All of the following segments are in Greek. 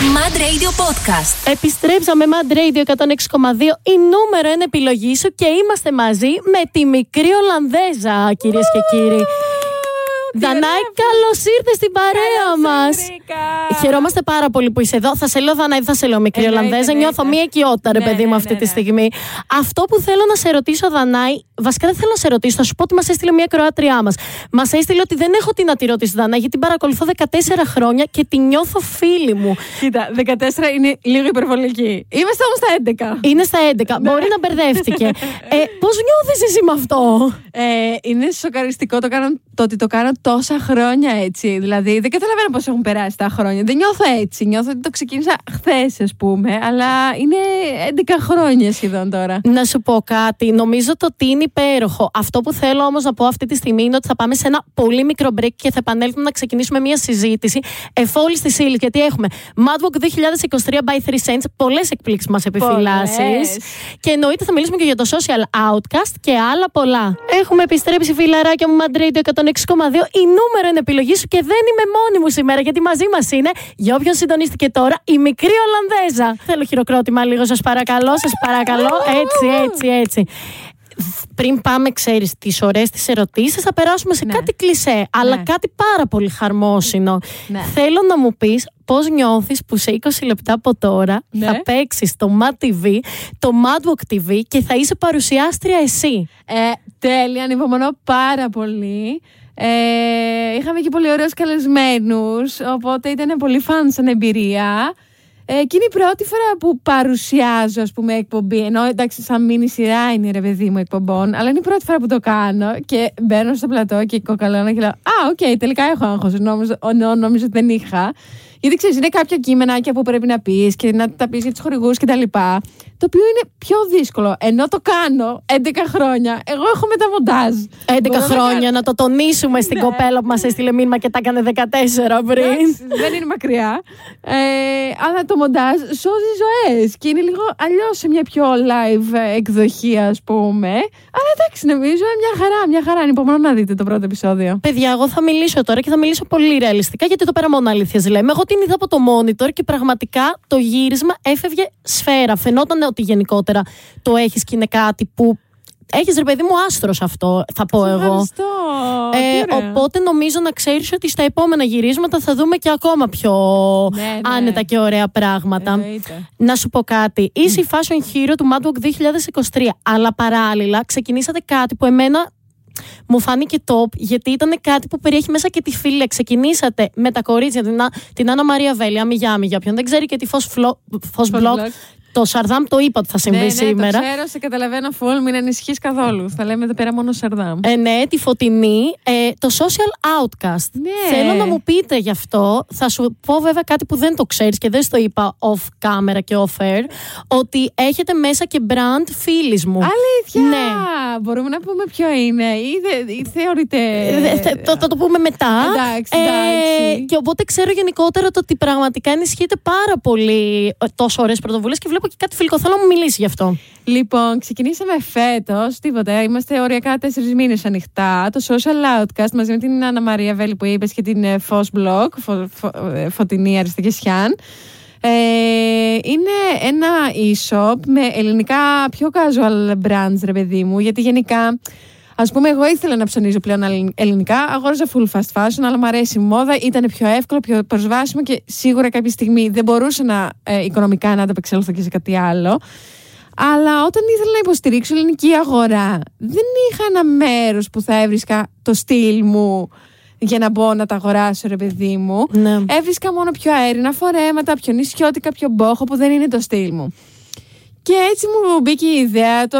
Mad Radio Podcast. Επιστρέψαμε Mad Radio 106,2 η νούμερο ένα επιλογή σου και είμαστε μαζί με τη μικρή Ολλανδέζα κυρίες και κύριοι. Δανάη, καλώς ήρθες στην παρέα μας. Χαιρόμαστε πάρα πολύ που είσαι εδώ. Θα σε λέω Δανάη, θα σε λέω μικρή Εννοείται, Ολλανδέζα. εννοείται. Νιώθω μία οικειότητα, ρε Ναι, παιδί μου, ναι, αυτή ναι, τη ναι. στιγμή. Αυτό που θέλω να σε ρωτήσω, Δανάη, βασικά δεν θέλω να σε ρωτήσω, θα σου πω ότι μας έστειλε μία Κροάτριά μας. Μας έστειλε ότι δεν έχω τι να τη ρωτήσω, Δανάη, γιατί την παρακολουθώ 14 χρόνια και τη νιώθω φίλη μου. Κοίτα, 14 είναι λίγο υπερβολική. Είμαστε όμως στα 11. Είναι στα 11. Μπορεί να μπερδεύτηκε. ε, Πώς νιώθεις εσύ με αυτό, Ε, είναι σοκαριστικό το, κάνω, το ότι το κάνω τόσα χρόνια έτσι. Δηλαδή, δεν καταλαβαίνω πώς έχουν περάσει τα χρόνια. Δεν νιώθω έτσι. Νιώθω ότι το ξεκίνησα χθες, ας πούμε, αλλά είναι 11 χρόνια σχεδόν τώρα. Να σου πω κάτι. Νομίζω το ότι είναι υπέροχο. Αυτό που θέλω όμως να πω αυτή τη στιγμή είναι ότι θα πάμε σε ένα πολύ μικρό break και θα επανέλθουμε να ξεκινήσουμε μια συζήτηση εφόλης της ύλης. Γιατί έχουμε Madwalk 2023 by 3 Cents, πολλές εκπλήξεις μας επιφυλάσσει. Πολλές. Και εννοείται θα μιλήσουμε και για το social outcast και άλλα πολλά. Έχουμε επιστρέψει, φιλαράκια μου, Mad Radio 106,2. Η νούμερο είναι επιλογή σου και δεν είμαι μόνη μου σήμερα γιατί μαζί μας είναι, για όποιον συντονίστηκε τώρα, η μικρή Ολλανδέζα. Θέλω χειροκρότημα λίγο, σας παρακαλώ, σας παρακαλώ. Έτσι, έτσι, έτσι. Πριν πάμε, ξέρεις, τις ωραίες τις ερωτήσεις, θα περάσουμε σε Ναι. κάτι κλισέ, αλλά Ναι. κάτι πάρα πολύ χαρμόσυνο. Ναι. Θέλω να μου πεις πώς νιώθεις που σε 20 λεπτά από τώρα Ναι. θα παίξεις το Mad TV, το Madwalk TV και θα είσαι παρουσιάστρια εσύ. Ε, τέλεια, ανυπομονώ πάρα πολύ. Ε, είχαμε και πολύ ωραίους καλεσμένους, οπότε ήταν πολύ fun σαν εμπειρία. Ε, και είναι η πρώτη φορά που παρουσιάζω, ας πούμε, εκπομπή. Ενώ εντάξει, σαν μήνυ σειρά είναι ρε παιδί μου εκπομπών, αλλά είναι η πρώτη φορά που το κάνω και μπαίνω στο πλατό και κοκαλώνω και λέω Α, οκ, τελικά έχω άγχος. Νόμιζα, ο, νο- νόμιζα ότι δεν είχα. Γιατί ξέρεις, είναι κάποια κείμενάκια που πρέπει να πεις και να τα πεις για τους χορηγούς κτλ. Το οποίο είναι πιο δύσκολο. Ενώ το κάνω 11 χρόνια, εγώ έχω μεταμοντάζ. 11 Μπορώ να χρόνια, κάνω- να το τονίσουμε στην Ναι. κοπέλα που μας έστειλε μήνυμα και τα έκανε 14 πριν. Εντάξει, δεν είναι μακριά. Ε, αλλά το μοντάζ σώζει ζωές και είναι λίγο αλλιώς σε μια πιο live ε, εκδοχή, ας πούμε. Αλλά εντάξει, νομίζω είναι μια χαρά, μια χαρά. Ανυπομονώ να δείτε το πρώτο επεισόδιο. Παιδιά, εγώ θα μιλήσω τώρα και θα μιλήσω πολύ ρεαλιστικά γιατί εδώ πέρα μόνο αλήθειες λέμε. Εγώ την είδα από το monitor και πραγματικά το γύρισμα έφευγε σφαίρα. Φαινόταν ότι γενικότερα το έχεις και είναι κάτι που. Έχεις ρε παιδί μου άστρος αυτό, θα πω εγώ. Ευχαριστώ. Ε, Τι ωραία. οπότε νομίζω να ξέρεις ότι στα επόμενα γυρίσματα θα δούμε και ακόμα πιο Ναι, ναι. άνετα και ωραία πράγματα. Εννοείται. Να σου πω κάτι. Είσαι η fashion hero του Madwalk 2023. Αλλά παράλληλα ξεκινήσατε κάτι που εμένα μου φάνηκε top, γιατί ήταν κάτι που περιέχει μέσα και τη φίλη. Ξεκινήσατε με τα κορίτσια, την, Α- την Άννα Μαρία Βέλη, αμυγιάμι για ποιον δεν ξέρει και τη Φως, Φλο, Φως Blog. Blog. Το Σαρδάμ το είπα ότι θα συμβεί ναι, ναι, σήμερα. Το ξέρω, σε καταλαβαίνω full, μην ανησυχείς καθόλου. Θα λέμε εδώ πέρα μόνο Σαρδάμ. Ε, ναι, τη φωτεινή. Ε, το social outcast. Ναι. Θέλω να μου πείτε γι' αυτό. Θα σου πω βέβαια κάτι που δεν το ξέρεις και δεν στο είπα off camera και off air. Ότι έχετε μέσα και brand φίλης μου. Αλήθεια! Ναι. Μπορούμε να πούμε ποιο είναι, ή, δε, ή θεωρείται. Ε, δε- θε- το, θα το πούμε μετά. Εντάξει, εντάξει. και οπότε ξέρω γενικότερα το ότι πραγματικά ενισχύεται πάρα πολύ ε, τόσο ωραίες πρωτοβουλίες και βλέπω και κάτι φιλικό. Θέλω να μου μιλήσει γι' αυτό. Λοιπόν, ξεκινήσαμε φέτος. Τίποτα. Είμαστε οριακά τέσσερις μήνες ανοιχτά. Το Social Outcast μαζί με την Άννα Μαρία Βέλη που είπες και την ε, Φως Blog, φω, φω- ε, Φωτεινή Αριστικεσιάν. Ε, είναι ένα e-shop με ελληνικά πιο casual brands, ρε παιδί μου, γιατί γενικά. Α πούμε, εγώ ήθελα να ψωνίζω πλέον αλλη- ελληνικά. Αγόριζα full fast fashion, αλλά μου αρέσει η μόδα. Ήταν πιο εύκολο, πιο προσβάσιμο και σίγουρα κάποια στιγμή δεν μπορούσα να ε, οικονομικά να ανταπεξέλθω και σε κάτι άλλο. Αλλά όταν ήθελα να υποστηρίξω ελληνική αγορά, δεν είχα ένα μέρος που θα έβρισκα το στυλ μου για να μπω να τα αγοράσω, ρε παιδί μου. Ναι. Έβρισκα μόνο πιο αέρινα φορέματα, πιο νησιώτικα, πιο μπόχο που δεν είναι το στυλ μου. Και έτσι μου μπήκε η ιδέα, το...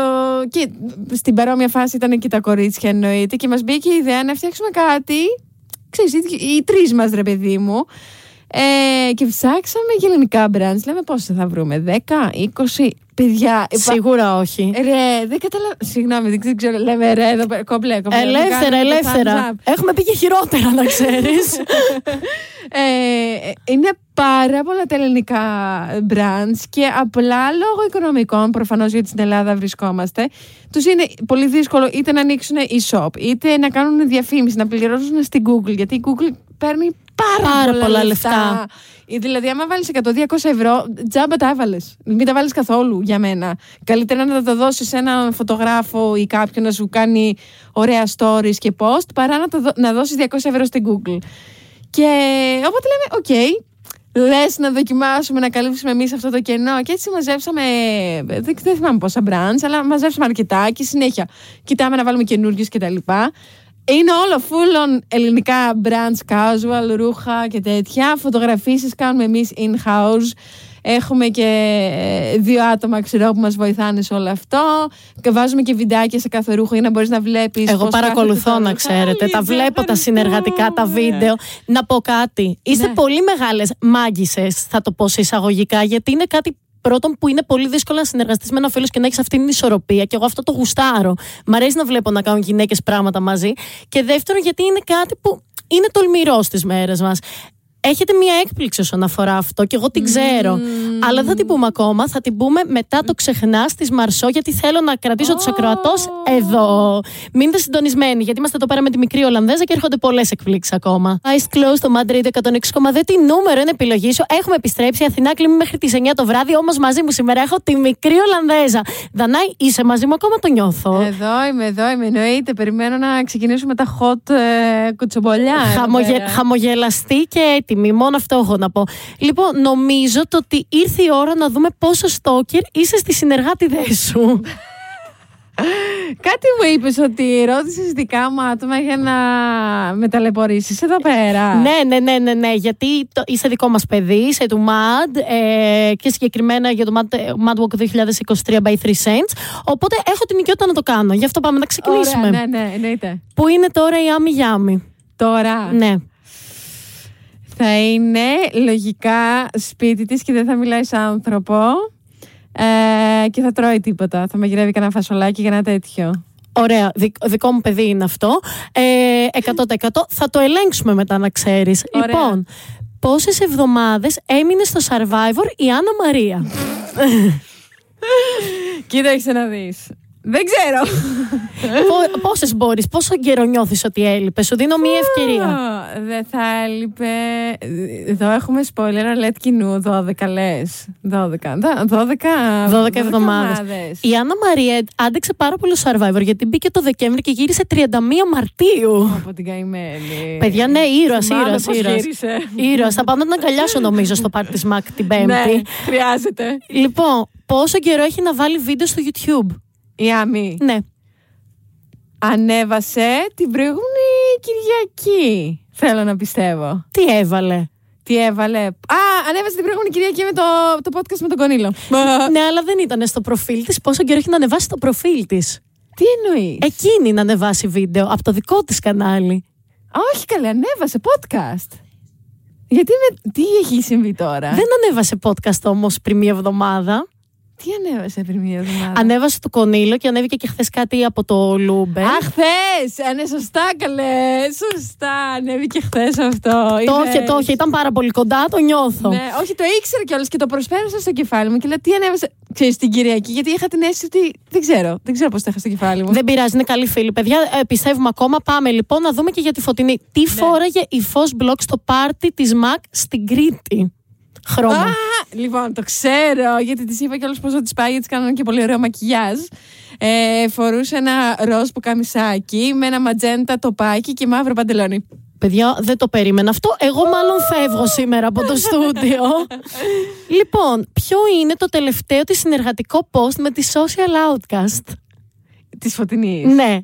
και στην παρόμοια φάση ήταν και τα κορίτσια εννοείται, και μας μπήκε η ιδέα να φτιάξουμε κάτι, ξέρεις, οι, οι τρεις μας ρε παιδί μου, ε, και ψάξαμε για ελληνικά brands. Λέμε πόσα θα βρούμε, 10, 20, παιδιά. υπά- Σίγουρα όχι. Ρε, δεν καταλαβαίνω. Συγγνώμη, δεν ξέρω. Λέμε ρε, εδώ πέρα. Κομπλέ, κομπλέ. Ελεύθερα, Μου κάνετε το ελεύθερα. thumbs up. Έχουμε πει και χειρότερα, να ξέρεις. Ε, είναι πάρα πολλά τα ελληνικά brands και απλά λόγω οικονομικών, προφανώς γιατί στην Ελλάδα βρισκόμαστε, τους είναι πολύ δύσκολο είτε να ανοίξουν e-shop, είτε να κάνουν διαφήμιση, να πληρώσουν στην Google. Γιατί η Google παίρνει πάρα, Πάρα πολλά, πολλά λεφτά. λεφτά. Ε, Δηλαδή, άμα βάλεις 100-200 ευρώ, τζάμπα τα έβαλες. Μην τα βάλεις καθόλου για μένα. Καλύτερα να τα δώσεις σε έναν φωτογράφο ή κάποιον να σου κάνει ωραία stories και post, παρά να, το δω- να δώσεις 200 ευρώ στην Google. Και οπότε λέμε, οκ, λες να δοκιμάσουμε να καλύψουμε εμείς αυτό το κενό. Και έτσι μαζέψαμε. Δεν, δεν θυμάμαι πόσα brands, αλλά μαζέψαμε αρκετά και συνέχεια κοιτάμε να βάλουμε καινούριου κτλ. Είναι όλο full on ελληνικά brands, casual, ρούχα και τέτοια. Φωτογραφίσεις κάνουμε εμείς in-house. Έχουμε και ε, δύο άτομα ξέρω που μας βοηθάνε σε όλο αυτό. Και βάζουμε και βιντεάκια σε κάθε ρούχο για να μπορείς να βλέπεις Εγώ πώς παρακολουθώ κάθεται το να ρούχο. ξέρετε. Τα Αλήθεια, βλέπω τα ευχαριστώ. συνεργατικά, τα βίντεο. Να πω κάτι. Είστε Ναι. πολύ μεγάλες μάγισσε, θα το πω σε εισαγωγικά, γιατί είναι κάτι πρώτον που είναι πολύ δύσκολο να συνεργαστείς με ένα φίλο και να έχεις αυτή την ισορροπία. Και εγώ αυτό το γουστάρω. Μ' αρέσει να βλέπω να κάνουν γυναίκες πράγματα μαζί. Και δεύτερον, γιατί είναι κάτι που είναι τολμηρός στι μέρες μας. Έχετε μία έκπληξη όσον αφορά αυτό και εγώ την ξέρω. Αλλά δεν θα την πούμε ακόμα. Θα την πούμε μετά το ξεχνά τη Μαρσό, γιατί θέλω να κρατήσω τους ακροατός εδώ. Μείνετε συντονισμένοι, γιατί είμαστε εδώ πέρα με τη μικρή Ολλανδέζα και έρχονται πολλές εκπλήξεις ακόμα. Ice Close το Madrid 106,2. Τι νούμερο είναι επιλογή σου. Έχουμε επιστρέψει. Αθηνά κλείνει μέχρι τις 9 το βράδυ. Όμως μαζί μου σήμερα έχω τη μικρή Ολλανδέζα. Δανάη, είσαι μαζί μου ακόμα, το νιώθω. Εδώ είμαι, εδώ είμαι. Εννοείται. Περιμένω να ξεκινήσουμε τα hot ε, κουτσομπολιά. εδώ Χαμογε... πέρα. Χαμογελαστή και έτοιμη. Μόνο αυτό έχω να πω. Λοιπόν, νομίζω το ότι ήρθε η ώρα να δούμε πόσο στόκερ είσαι στη συνεργάτηδέ σου. Κάτι μου είπες ότι ρώτησες δικά μου άτομα για να με ταλαιπωρήσεις εδώ πέρα. ναι, ναι, ναι, ναι, ναι, γιατί το, είσαι δικό μας παιδί, είσαι του MAD ε, και συγκεκριμένα για το MAD, MAD Walk 2023 by 3 Cents. Οπότε έχω την οικειότητα να το κάνω. Γι' αυτό πάμε να ξεκινήσουμε. Ωραία, ναι, ναι, εννοείται. Πού είναι τώρα η Άμι Γιάμι; Τώρα Ναι. θα είναι λογικά σπίτι της και δεν θα μιλάει σε άνθρωπο ε, και θα τρώει τίποτα. Θα μαγειρεύει κανένα φασολάκι για ένα τέτοιο. Ωραία, Δικ- δικό μου παιδί είναι αυτό. Ε, 100% θα το ελέγξουμε μετά να ξέρεις. Ωραία. Λοιπόν, πόσες εβδομάδες έμεινε στο Survivor η Άννα Μαρία; Κοίταξε να δεις. Δεν ξέρω. Πο- πόσες μπορείς, πόσο καιρό νιώθεις ότι έλειπες; Σου δίνω μία ευκαιρία. Α, Δεν θα έλειπε. Εδώ έχουμε spoiler alert κοινού. 12 λες. 12. Δα- 12, 12 εβδομάδες. Η Άννα Μαρία άντεξε πάρα πολύ στο Survivor γιατί μπήκε το Δεκέμβρη και γύρισε 31 Μαρτίου. Από την καημένη. Παιδιά, ναι, ήρωας, Θυμάμαι ήρωας, πώς ήρωας. γύρισε. Ήρωας. Θα πάω να την αγκαλιάσω νομίζω στο πάρτι της ΜΑΚ την Πέμπτη. Ναι, χρειάζεται. Λοιπόν, πόσο καιρό έχει να βάλει βίντεο στο YouTube; Η Άμι Ναι. ανέβασε την προηγούμενη Κυριακή. Θέλω να πιστεύω. Τι έβαλε; Τι έβαλε; Α, ανέβασε την προηγούμενη Κυριακή με το, το podcast με τον Κονίλο. ναι, αλλά δεν ήταν στο προφίλ της. Πόσο καιρό έχει να ανεβάσει το προφίλ της; Τι εννοείς; Εκείνη να ανεβάσει βίντεο από το δικό της κανάλι. όχι καλέ, ανέβασε podcast. Γιατί με... τι έχει συμβεί τώρα; Δεν ανέβασε podcast όμως πριν μία εβδομάδα. Τι ανέβασε πριν μία εβδομάδα; Ανέβασε το Κονίλο και ανέβηκε και χθες κάτι από το Λούμπε. Αχ, χθες! Ναι, σωστά, καλέ. Σωστά, ανέβηκε χθες αυτό. το Είδες. είχε, το είχε, ήταν πάρα πολύ κοντά, το νιώθω. Ναι, όχι, το ήξερα κιόλας και το προσφέρωσα στο κεφάλι μου και λέω τι ανέβασε; Ξέρεις, την Κυριακή, γιατί είχα την αίσθηση ότι. Δεν ξέρω, δεν ξέρω πώς το είχα στο κεφάλι μου. Δεν πειράζει, είναι καλή φίλη. Παιδιά, ε, πιστεύουμε ακόμα. Πάμε λοιπόν να δούμε και για τη φωτεινή. Τι Ναι. φόραγε η Φως Μπλοκ στο πάρτι της ΜΑΚ στην Κρήτη; Χρώμα. Α, λοιπόν, το ξέρω, γιατί της είπα κιόλας πόσο της πάει, γιατί κάνανε και πολύ ωραίο μακιγιάζ. Ε, φορούσε ένα ροζ που καμισάκι με ένα ματζέντα τοπάκι και μαύρο παντελόνι. Παιδιά, δεν το περίμενα αυτό. Εγώ μάλλον φεύγω σήμερα από το στούντιο. λοιπόν, ποιο είναι το τελευταίο της συνεργατικό post με τη Social Outcast; Της φωτεινής. Ναι,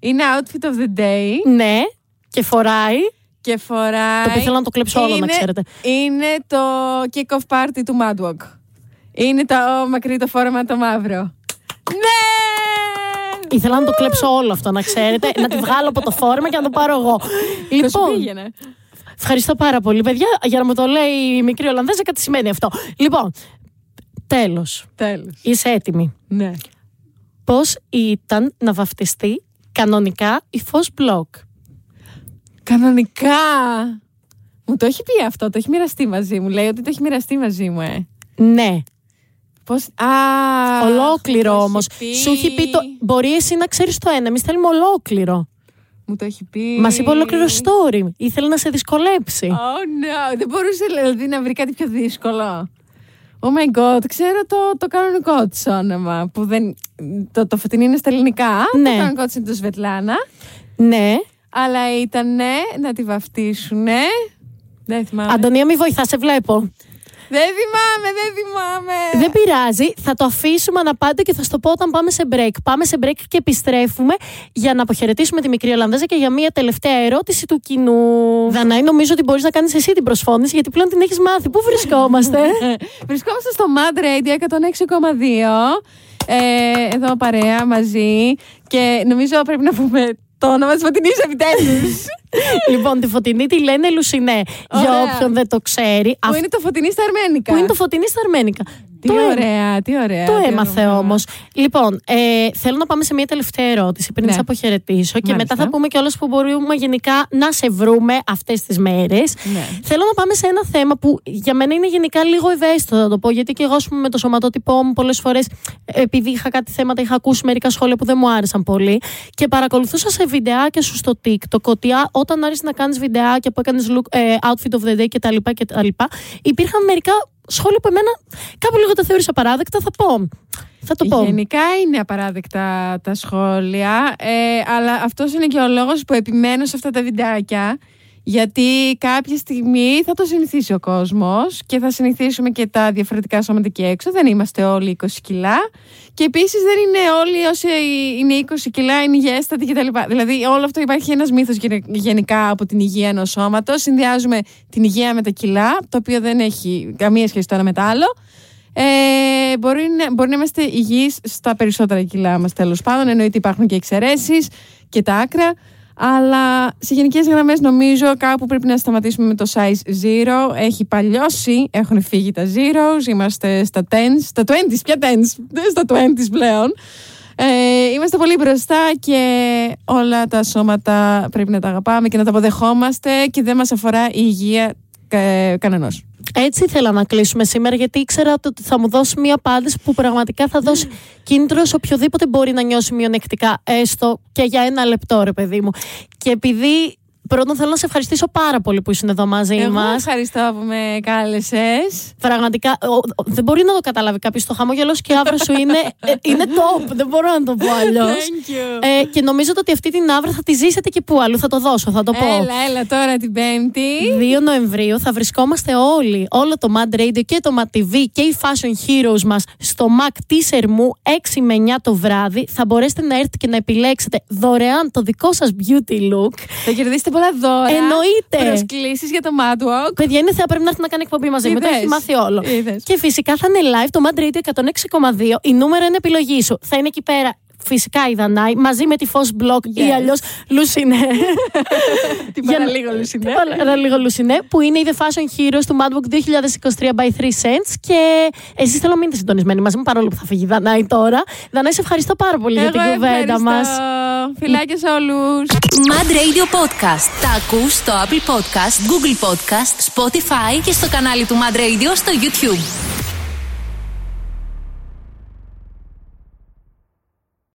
Είναι outfit of the day ναι. Και φοράει. Και φοράει. Το οποίο θέλω να το κλέψω όλο, να Είναι- ξέρετε. Είναι το kick-off party του Mad Walk. Είναι το μακρύ το φόρεμα το μαύρο. Ναι! Ήθελα να το κλέψω όλο αυτό, να ξέρετε. να τη βγάλω από το φόρμα και να το πάρω εγώ. Θα σου λοιπόν, πήγαινε; ευχαριστώ πάρα πολύ, παιδιά. Για να μου το λέει η μικρή Ολλανδέζα, κάτι σημαίνει αυτό. Λοιπόν, τέλος. Τέλος. Είσαι έτοιμη. Ναι. Πώς ήταν να βαφτιστεί κανονικά η Φως Μπλοκ. Κανονικά. Μου το έχει πει αυτό, το έχει μοιραστεί μαζί μου. Λέει ότι το έχει μοιραστεί μαζί μου, ε. Ναι. Πώς... Α, Ολόκληρο μου το όμως. έχει πει. Σου έχει πει το. Μπορεί εσύ να ξέρεις το ένα. Εμείς θέλουμε ολόκληρο. Μου το έχει πει. Μας είπε ολόκληρο story. Ήθελε να σε δυσκολέψει. Oh no, δεν μπορούσε δηλαδή να βρει κάτι πιο δύσκολο. Oh my god, ξέρω το, το κανονικό της όνομα. Που δεν, το, το φωτεινή είναι στα ελληνικά. Ναι. Το κανονικό της είναι το Σβετλάνα. Ναι. Αλλά ήταν να τη βαφτίσουνε. Δεν θυμάμαι. Αντωνία, μη βοηθάς, σε βλέπω. Δεν θυμάμαι, δεν θυμάμαι. Δεν πειράζει. Θα το αφήσουμε αναπάντο και θα στο πω όταν πάμε σε break. Πάμε σε break και επιστρέφουμε για να αποχαιρετήσουμε τη μικρή Ολλανδέζα και για μια τελευταία ερώτηση του κοινού. Δανάη, νομίζω ότι μπορείς να κάνεις εσύ την προσφώνηση γιατί πλέον την έχεις μάθει. Πού βρισκόμαστε; Βρισκόμαστε στο Mad Radio 106,2. Ε, εδώ παρέα μαζί και νομίζω πρέπει να πούμε το όνομα της φωτεινής επιτέλους. λοιπόν, τη φωτεινή τη λένε Λουσινέ. Για Ωραία. όποιον δεν το ξέρει. Που είναι το φωτεινή στα αρμένικα. Που είναι το φωτεινή στα αρμένικα. Τι Το έ- ωραία, τι ωραία. Το τι έμαθε όνομα. όμως. Λοιπόν, ε, θέλω να πάμε σε μια τελευταία ερώτηση πριν Ναι. σε αποχαιρετήσω και Μάλιστα. μετά θα πούμε κιόλας που μπορούμε γενικά να σε βρούμε αυτές τις μέρες. Ναι. Θέλω να πάμε σε ένα θέμα που για μένα είναι γενικά λίγο ευαίσθητο, θα το πω. Γιατί και εγώ, ας πούμε, με το σωματότυπό μου πολλές φορές, επειδή είχα κάτι θέματα, είχα ακούσει μερικά σχόλια που δεν μου άρεσαν πολύ. Και παρακολουθούσα σε βιντεάκια σου στο TikTok ότι α, όταν άρχισε να κάνεις βιντεάκια που έκανες outfit of the day κτλ. κτλ υπήρχαν μερικά σχόλια που εμένα κάπου λίγο τα θεώρησα παράδεκτα. Θα πω. Θα το πω. Γενικά είναι απαράδεκτα τα σχόλια, ε, αλλά αυτός είναι και ο λόγος που επιμένω σε αυτά τα βιντεάκια. Γιατί κάποια στιγμή θα το συνηθίσει ο κόσμος και θα συνηθίσουμε και τα διαφορετικά σώματα εκεί έξω. Δεν είμαστε όλοι 20 κιλά. Και επίσης δεν είναι όλοι όσοι είναι 20 κιλά είναι υγιέστατοι κτλ. Δηλαδή όλο αυτό υπάρχει ένας μύθος γεν- γενικά από την υγεία ενός σώματος. Συνδυάζουμε την υγεία με τα κιλά, το οποίο δεν έχει καμία σχέση το ένα με το άλλο. Ε, μπορεί, να, μπορεί να είμαστε υγιείς στα περισσότερα κιλά μας τέλος πάντων εννοείται υπάρχουν και εξαιρέσεις και τα άκρα αλλά σε γενικές γραμμές νομίζω κάπου πρέπει να σταματήσουμε με το size zero έχει παλιώσει, έχουν φύγει τα zeros είμαστε στα tens, στα 20s, ποια tens, δεν στα 20s πλέον ε, είμαστε πολύ μπροστά και όλα τα σώματα πρέπει να τα αγαπάμε και να τα αποδεχόμαστε και δεν μας αφορά η υγεία κα, κανενός. Έτσι ήθελα να κλείσουμε σήμερα, γιατί ήξερα ότι θα μου δώσει μια απάντηση που πραγματικά θα δώσει κίνητρο σε οποιοδήποτε μπορεί να νιώσει μειονεκτικά, έστω και για ένα λεπτό, ρε παιδί μου. Και επειδή πρώτον θέλω να σε ευχαριστήσω πάρα πολύ που ήσουν εδώ μαζί Εγώ μας. ευχαριστώ που με κάλεσες. Πραγματικά, ο- ο- δεν μπορεί να το καταλάβει κάποιος. Το χαμόγελος και άβρα σου είναι, ε, είναι top. Δεν μπορώ να το πω αλλιώς. Thank you. Ε, και νομίζω ότι αυτή την άβρα θα τη ζήσετε και πού αλλού. Θα το δώσω, θα το πω. Έλα, έλα τώρα την Πέμπτη. 2 Νοεμβρίου θα βρισκόμαστε όλοι, όλο το Mad Radio και το Mad TV και οι Fashion Heroes μας στο Mac της Ερμού 6 με 9 το βράδυ. Θα μπορέσετε να έρθετε και να επιλέξετε δωρεάν το δικό σας beauty look. Θα κερδίσετε πολλά δώρα. Εννοείται. Προσκλήσεις για το Mad Walk. Παιδιά, είναι θεά, πρέπει να έρθει να κάνει εκπομπή μαζί μου. Το Είδες. έχει μάθει όλο. Είδες. Και φυσικά θα είναι live το Mad Radio 106,2. Η νούμερο είναι επιλογή σου. Θα είναι εκεί πέρα. Φυσικά η Δανάη μαζί με τη Φως Block ή Yes. αλλιώς Λουσινέ. Την Για να- παραλίγο, Λουσινέ. Την παραλίγο Λουσινέ, που είναι η The Fashion Heroes του Madbook 2023 by 3 Cents. Και εσείς θέλω να μείνετε συντονισμένοι μαζί μου, παρόλο που θα φύγει η Δανάη τώρα. Δανάη, σε ευχαριστώ πάρα πολύ για την Εγώ κουβέντα ευχαριστώ. μας. Φιλάκια σε όλους. Mad Radio Podcast. Τα ακούς στο Apple Podcast, Google Podcast, Spotify και στο κανάλι του Mad Radio στο YouTube.